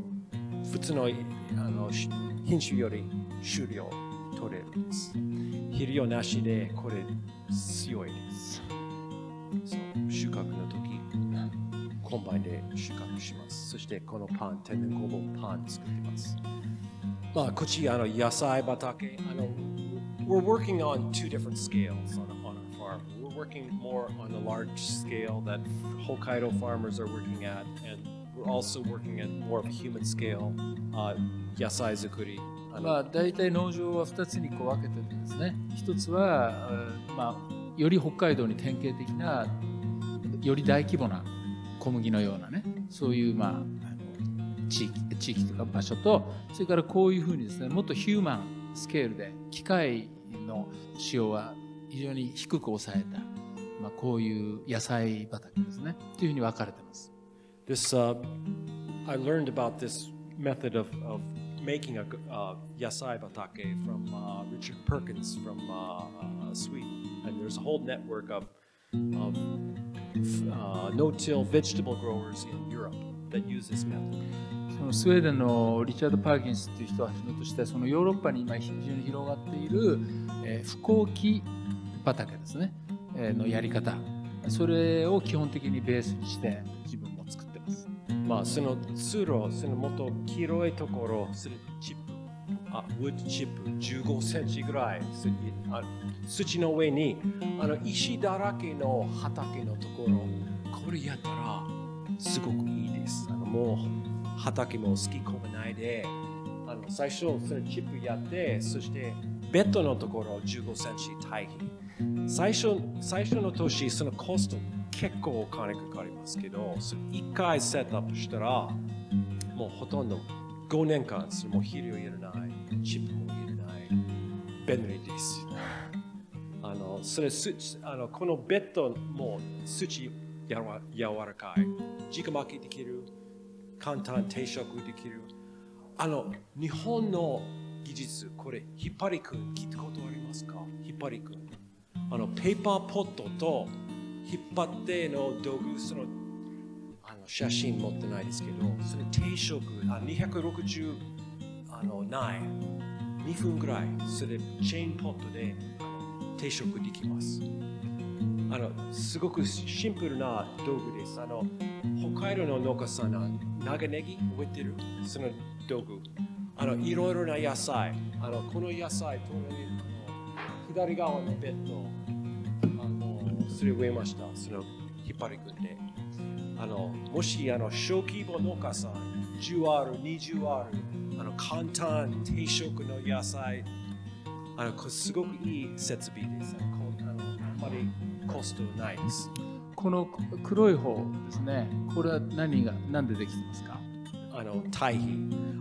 普通のあの品種より収量取れるんです。肥料なしでこれ強いです。そう収穫の時、コンバインで収穫します。そしてこのパン、天然酵母パン作ってます。まあ、こっちあの野菜畑、あの We're working on two different scales on, on our farm. We're working more on the large scale that Hokkaido farmers are working at, and we're also working at more of a human scale, uh, 野菜作り。まあ、大体農場は2つにこう分けてるんですね。一つは、まあ、より北海道に典型的なより大規模な小麦のようなねそういう、まあ、あの地域地域とか場所とそれからこういうふうにですねもっとヒューマンスケールで機械の使用は非常に低く抑えた、まあ、こういう野菜畑ですねというふうに分かれてます。This, uh, I learned about this method of, of making a uh, yasai batake from uh, Richard Perkins from uh, uh, Sweden. And there's a whole network of, of uh, no-till vegetable growers in Europe that use this method. そのスウェーデンのリチャード・パーキンスという人をはじめとしてそのヨーロッパに今非常に広がっている、えー、不耕起畑ですね、えーのやり方。それを基本的にベースにして自分も作ってます。まあ、その通路、そのもっと黄色いところ、それチップ、あ、ウッドチップ15センチぐらい、すあ土の上にあの石だらけの畑のところ、これやったらすごくいいです。あのもう畑も好き込めないで、あの最初そのチップやって、そしてベッドのところ15センチ堆肥。最初最初の年、そのコスト結構お金かかりますけど、それ1回セットアップしたら、もうほとんど5年間、それも肥料いらない、チップもいらない、便利です。あのそれすあのこのベッドも土やわ柔らかい、直巻きできる、簡単定食できる。あの日本の技術、これ、ヒッパリ君、聞いたことありますか？ヒッパリ君。あのペーパーポットと引っ張っての道具、その写真持ってないですけど、それ定食、あ260あのない、2分ぐらい、それチェーンポットで定食できます。あのすごくシンプルな道具です。あの北海道の農家さんは長ネギ？覚えてる？その道具。あのいろいろな野菜。あのこの野菜、隣あの左側のベッド、あのそれ植えました。その引っ張り組んで。あのもしあの小規模農家さん、10ある、20ある、あの簡単定食の野菜、あのこれすごくいい設備です。あのこあのあんまりコストないです。この黒い方ですねこれは何が何でできてますか？あの堆肥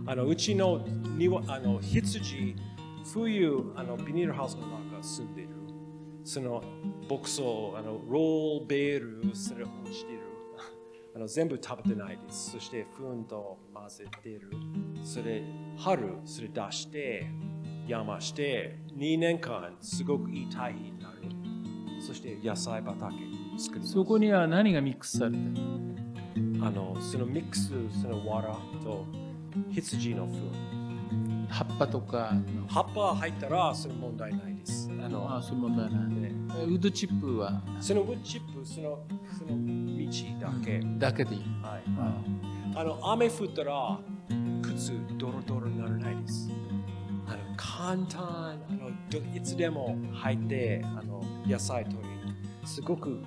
あのうちの庭あの羊冬あのビニールハウスの中住んでるその牧草あのローベールそれ落ちてるあの全部食べてないです。そして糞と混ぜてる。それ春それ出して山して2年間すごくいい堆肥になる。そして野菜畑作ります。そこには何がミックスされてるあのそのミックスそのわらと羊の糞葉っぱとか。葉っぱ入ったらそれ問題ないです。ああのあそういう問題ない。ウッドチップは？そのウッドチップそのその道だけ、だけでいい、はいああの雨降ったら靴ドロドロにならないです。あの簡単。あのどいつでも入ってあの野菜取りすごく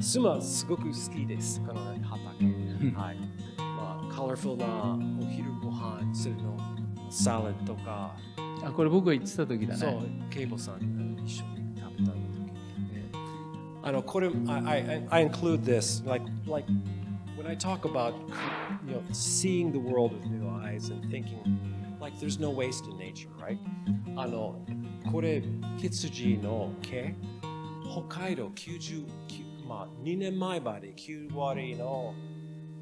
妻すごく好きです。この畑。はい。まあカラフルなお昼ご飯するのサラダとかあこれ僕が言ってた時だねそう、ケイボさんあの一緒に食べた時にね。あの、これ、I, I, I include this, like, like, when I talk about, you know, seeing the world with new eyes and thinking, like, there's no waste in nature, right? あの、これ、羊の毛、北海道90、まあ、2年前まで9割の、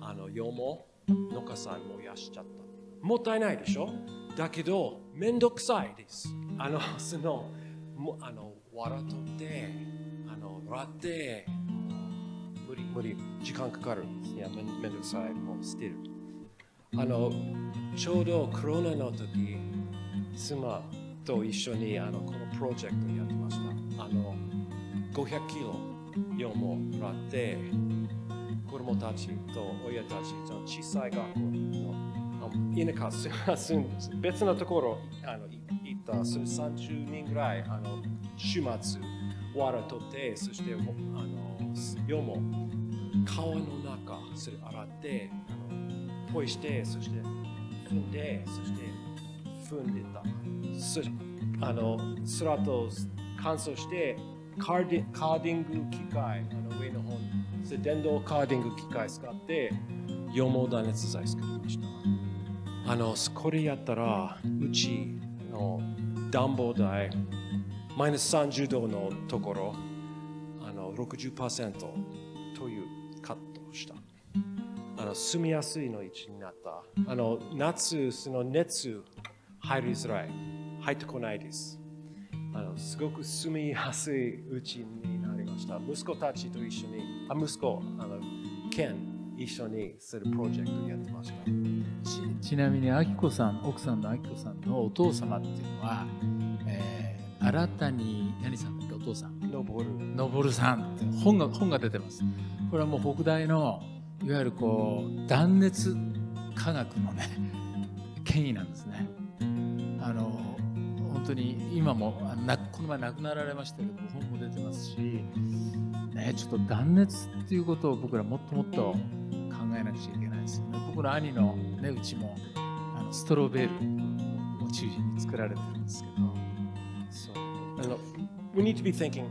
あの、羊毛、農家さん燃やしちゃった。もったいないでしょだけど、めんどくさいです。あの、その、もあの、笑とって、あの、笑って、無理、無理、時間かかる。いや、めめんどくさい、もう捨てる。あの、ちょうどコロナの時、妻と一緒にあのこのプロジェクトやってました。あの、500キロ、羊毛もらって、子供たちと親たちと小さい学校の田舎す住ん別のところあの行ったそれ30人ぐらいあの週末わら取ってそしてあの夜も川の中それ洗ってあのポイしてそして踏んでそして踏んでたそあの空と乾燥してカーディカーディング機械あの上の方に電動カーディング機械使って羊毛断熱材作りました。あのこれやったらうちの暖房代マイナス30度のところあの60%というカットをした。あの住みやすいの位置になった。あの夏その熱入りづらい。入ってこないです。あのすごく住みやすいうちになりました。息子たちと一緒にあ息子あのケン一緒にするプロジェクトやってました。ちちなみにあきこさん奥さんのあきこさんのお父様っていうのは、えー、新たに何さんだっけお父さん。登るのぼるさん。って本が本が出てます。これはもう北大のいわゆるこう断熱科学のね権威なんですね。あの本当に今もこの前亡くなられましたけど本も出てますし、ね、ちょっと断熱っていうことを僕らもっともっと考えなくちゃいけないですよね僕の兄の、ね、うちもあのストロベルを中心に作られてるんですけど don't know, we need to be thinking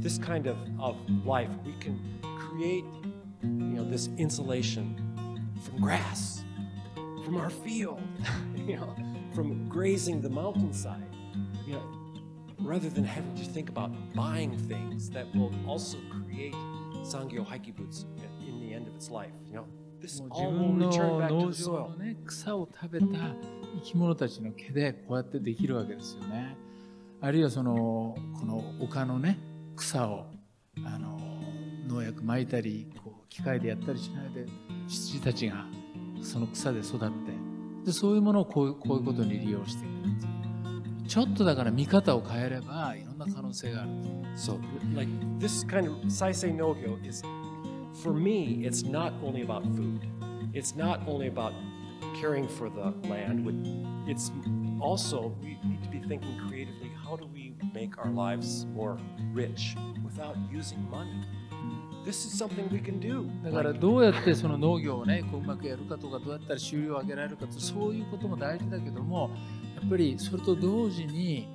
this kind of, of life, we can create you know, this insulation from grass, from our field, you know, from grazing the mountainside. You know, rather than having to think about buying things that will also create Sangyo in the end of its life. 草を食べた生き物たちの毛でこうやってできるわけですよねあるいはそのこの丘のね草をあの農薬撒いたりこう機械でやったりしないで羊たちがその草で育ってでそういうものをこう,こういうことに利用していくんですちょっとだから見方を変えればいろんな可能性がある So, like this kind of Saisei Nogyo is, for me, it's not only about food. It's not only about caring for the land. It's also we need to be thinking creatively. How do we make our lives more rich without using money? This is something we can do. だからどうやってその農業をねこううまくやるかとかどうやったら収入を上げられるかとそういうことも大事だけどもやっぱりそれと同時に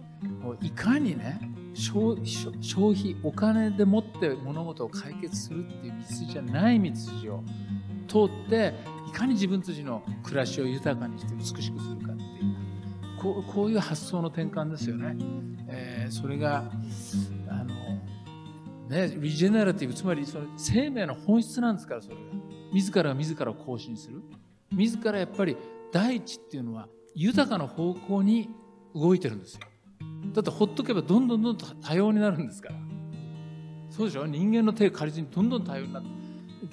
いかにね消消費お金でもって物事を解決するっていう道筋じゃない道筋を通っていかに自分たちの暮らしを豊かにして美しくするかっていうこうこういう発想の転換ですよね。えー、それがあのねリジェネラティブつまりその生命の本質なんですからそれが。自ら自らを更新する。自らやっぱり大地っていうのは豊かな方向に動いてるんですよ。だってほっとけばどんどんどんどん多様になるんですから。そうでしょ？人間の手を借りずにどんどん多様になって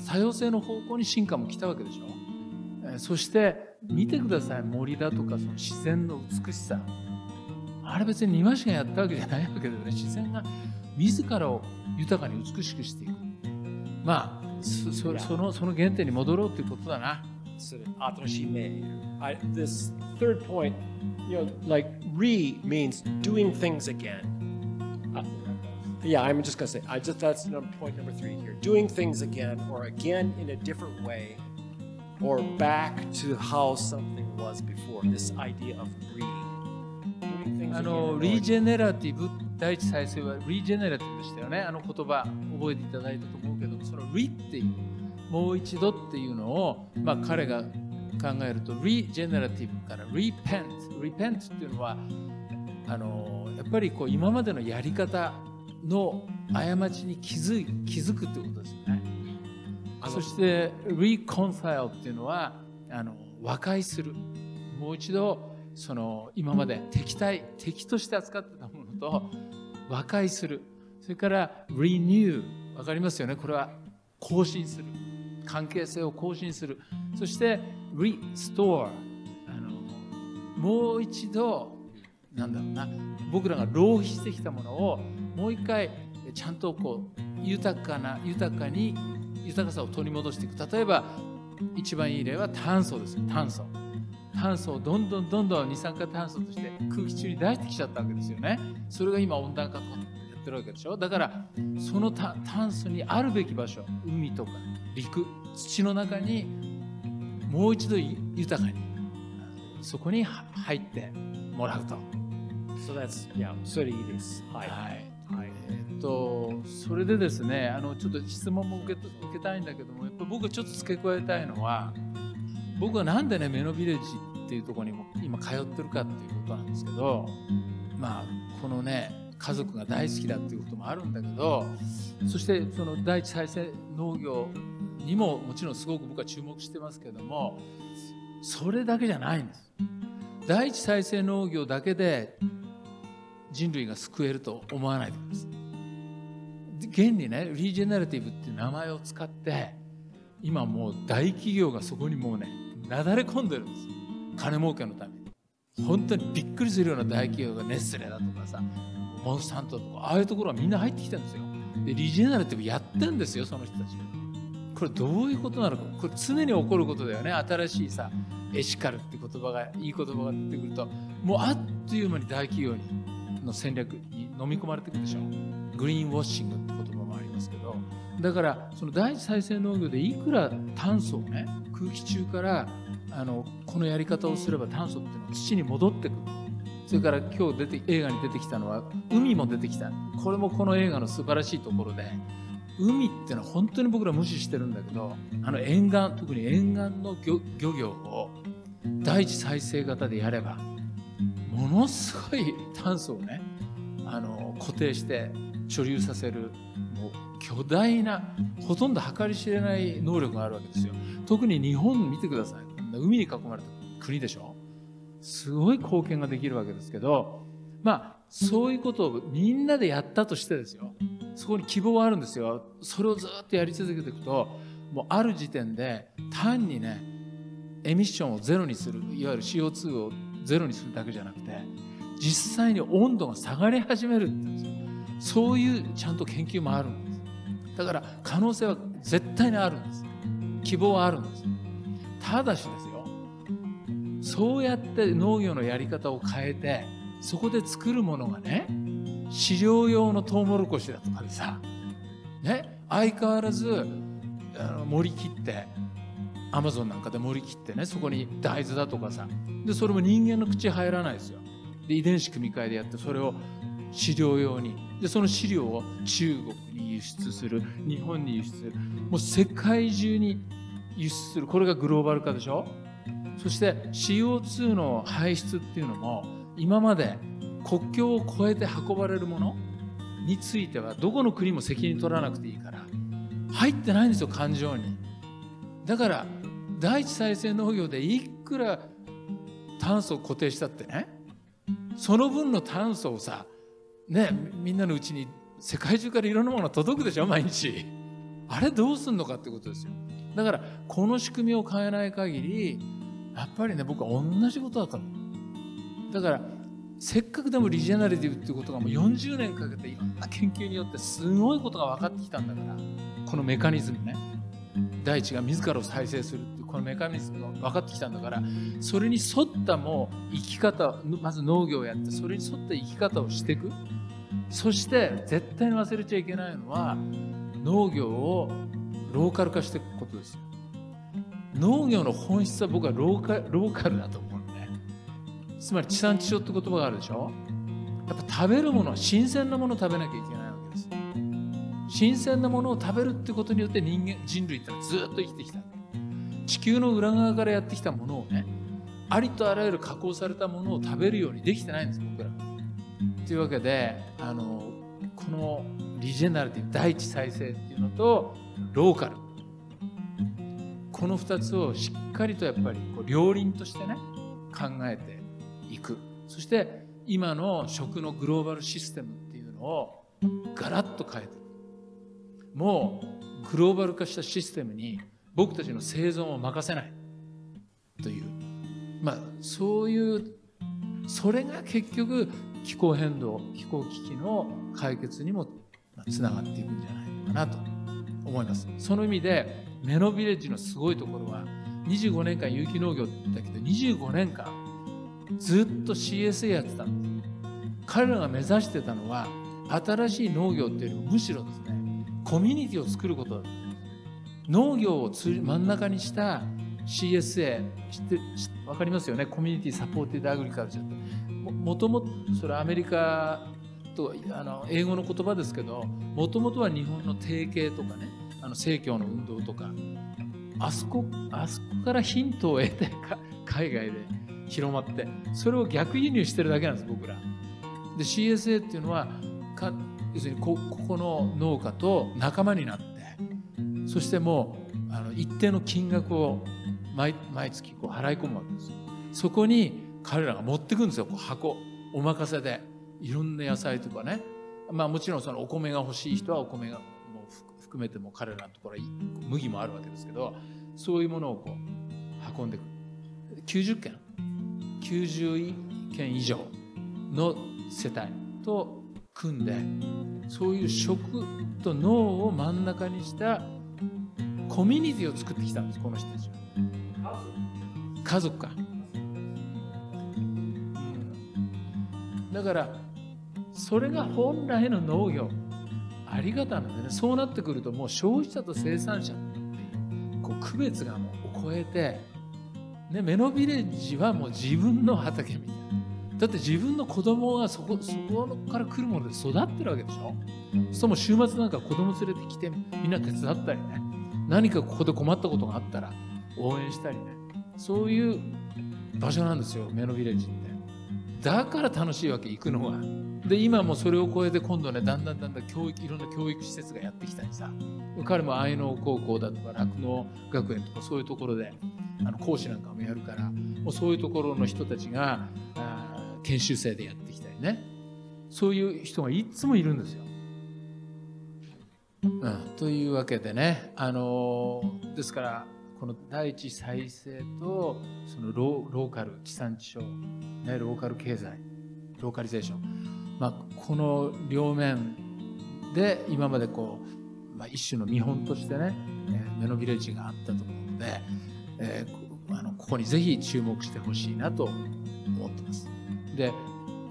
多様性の方向に進化も来たわけでしょ、え、そして見てください森だとかその自然の美しさ。あれ別に庭師がやったわけじゃないわけだよね。自然が自らを豊かに美しくしていく。まあそのその原点に戻ろうということだな。I, this third point you know like re means doing things again. Uh, yeah, I'm just gonna say, I just that's number, point number three here. Doing things again, or again in a different way, or back to how something was before. This idea of re. あのリージェネラティブ第一再生はリージェネラティブでしたよねあの言葉覚えていただいたと思うけどそのリっていう もう一度っていうのを、まあ、彼が考えると regenerative から repent repent っていうのはあのやっぱりこう今までのやり方の過ちに気づ気づくってことですよね。そして reconcile っていうのはあの和解する。もう一度その今まで敵対敵として扱ってたものと和解する。それから renew 分かりますよね？これは更新する関係性を更新する。そして restore あのもう一度なんだろうな。僕らが浪費してきたものをもう一回ちゃんとこう豊かな豊かに豊かさを取り戻していく。例えば一番いい例は炭素です炭素。炭素をどんどんどんどん二酸化炭素として空気中に出してきちゃったわけですよね。それが今温暖化やってるわけでしょ。だからその炭素にあるべき場所海とか。陸土の中にもう一度豊かにそこに入ってもらうと。So that's, yeah, それいいです。はい。はい、えー、っとそれでですねあのちょっと質問も受け受けたいんだけどもやっぱ僕ちょっと付け加えたいのは僕はなんでねメノビレッジっていうところにも今通ってるかっていうことなんですけどまあこのね家族が大好きだっていうこともあるんだけどそしてその第一再生農業にももちろんすごく僕は注目してますけどもそれだけじゃないんです。第一再生農業だけで人類が救えると思わないでください現にねリージェネラティブっていう名前を使って今もう大企業がそこにもうねなだれ込んでるんです。金儲けのために。本当にびっくりするような大企業がネスレだとかさモンスタントとかああいうところはみんな入ってきてるんですよ。でリジェネラティブやってんですよその人たち。これどういうことなのか？これ常に起こることだよね。新しいさエシカルって言葉がいい言葉が出てくると。もうあっという間に大企業の戦略に飲み込まれていくでしょ。グリーンウォッシングって言葉もありますけど。だからその第一再生農業でいくら炭素をね空気中からあのこのやり方をすれば炭素っていうのは土に戻ってくる。それから今日出て映画に出てきたのは海も出てきた。これもこの映画の素晴らしいところで海ってのは本当に僕ら無視してるんだけどあの沿岸特に沿岸の漁業を第一再生型でやればものすごい炭素をねあの固定して貯留させるもう巨大なほとんど計り知れない能力があるわけですよ。特に日本見てください。海に囲まれた国でしょ。すごい貢献ができるわけですけどまあそういうことをみんなでやったとしてですよ。そこに希望はあるんですよ。それをずっとやり続けていくともうある時点で単にねエミッションをゼロにするいわゆる CO2 をゼロにするだけじゃなくて実際に温度が下がり始めるんですよ。そういうちゃんと研究もあるんです。だから可能性は絶対にあるんです。希望はあるんです。ただしですよそうやって農業のやり方を変えてそこで作るものがね飼料用のトウモロコシだとかでさ、ね、相変わらずあの盛り切ってアマゾンなんかで盛り切ってねそこに大豆だとかさでそれも人間の口入らないですよ。で遺伝子組み換えでやってそれを飼料用に。でその飼料を中国に輸出する日本に輸出する。もう世界中に輸出する。これがグローバル化でしょ？そして CO2 の排出っていうのも今まで国境を越えて運ばれるものについてはどこの国も責任取らなくていいから入ってないんですよ感情に。だから第一再生農業でいくら炭素を固定したってねその分の炭素をさねみんなのうちに世界中からいろんなものが届くでしょ毎日。あれどうすんのかってことですよ。だからこの仕組みを変えない限りやっぱりね僕は同じことだと思うだからせっかくでもリジェナリティブっていうことがもう40年かけていろんな研究によってすごいことが分かってきたんだからこのメカニズムね。大地が自らを再生するっていうこのメカニズムが分かってきたんだからそれに沿ったもう生き方まず農業をやってそれに沿った生き方をしていく。そして絶対に忘れちゃいけないのは農業をローカル化していくことですよ。農業の本質は僕はローカローカルだと思う。つまり地産地消って言葉があるでしょ？やっぱ食べるものは新鮮なものを食べなきゃいけないわけです。新鮮なものを食べるってことによって人間人類ってのはずっと生きてきた。地球の裏側からやってきたものをねありとあらゆる加工されたものを食べるようにできてないんです僕ら。というわけであのこのリジェナルティブ第一再生っていうのとローカル。この2つをしっかりとやっぱりこう両輪としてね考えていく。そして今の食のグローバルシステムっていうのをガラッと変えてもうグローバル化したシステムに僕たちの生存を任せない。という。まあそういうそれが結局気候変動気候危機の解決にもつながっていくんじゃないのかなと。思います。その意味でメノビレッジのすごいところは25年間有機農業って言ったけど25年間ずっと CSA やってたんです彼らが目指してたのは新しい農業っていうよりもむしろですねコミュニティを作ることだった。農業を真ん中にした CSA 知って分かりますよね？コミュニティサポーティドアグリカルチャーって。もともとそれアメリカとあの英語の言葉ですけどもともとは日本の定型とかねあの正教の運動とか。あそこあそこからヒントを得て海外で広まってそれを逆輸入してるだけなんです僕ら。で CSA っていうのはか要するにこここの農家と仲間になってそしてもうあの一定の金額を毎毎月こう払い込むわけです。そこに彼らが持ってくんですよこう箱。お任せで。いろんな野菜とかね。まあもちろんそのお米が欲しい人はお米がもう含めても彼らのところは麦もあるわけですけどそういうものをこう運んでく。る90件90件以上の世帯と組んでそういう食と脳を真ん中にしたコミュニティを作ってきたんですこの人たちは。家族。か。だからそれが本来の農業ありがたなんでね。そうなってくるともう消費者と生産者っていうこう区別がもう超えて、ね、メノビレッジはもう自分の畑みたいな。だって自分の子供がそこそこから来るもので育ってるわけでしょ？そも週末なんか子供連れてきてみんな手伝ったりね。何かここで困ったことがあったら応援したりね。そういう場所なんですよメノビレッジって。だから楽しいわけ行くのがで今もそれを超えて今度ねだんだんだんだん教育いろんな教育施設がやってきたりさ。彼も愛農高校だとか酪農学園とかそういうところであの講師なんかもやるからもうそういうところの人たちがあ研修生でやってきたりね。そういう人がいつもいるんですよ。うん、というわけでね、あのー、ですからこの第一再生とそのローカル地産地消、ね、ローカル経済ローカリゼーション、まあ、この両面で今までこう、まあ、一種の見本としてねメノビレッジがあったと思うので、えー、あのここにぜひ注目してほしいなと思ってます。で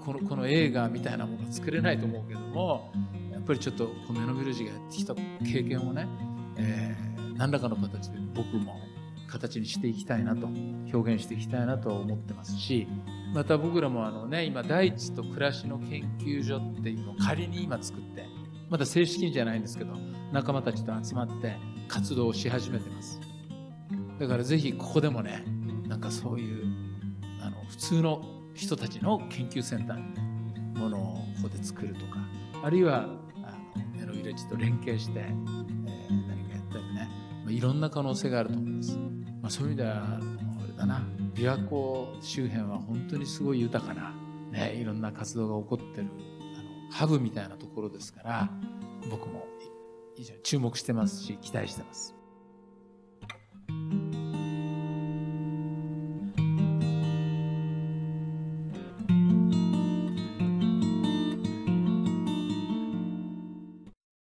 このこの映画みたいなものは作れないと思うけどもやっぱりちょっとメノビレッジがやってきた経験をね、えー、何らかの形で僕も形にしていきたいなと表現していきたいなと思ってますしまた僕らもあのね今大地と暮らしの研究所っていうのを仮に今作ってまだ正式にじゃないんですけど仲間たちと集まって活動をし始めてますだからぜひここでもねなんかそういうあの普通の人たちの研究センターにものをここで作るとかあるいはあのメロビレッジと連携して、えー何かやったりね、まあ、いろんな可能性があると思います、まあ、そういう意味ではあれだな。琵琶湖周辺は本当にすごい豊かな、ね、いろんな活動が起こってるあのハブみたいなところですから僕も非常に注目してますし期待してます。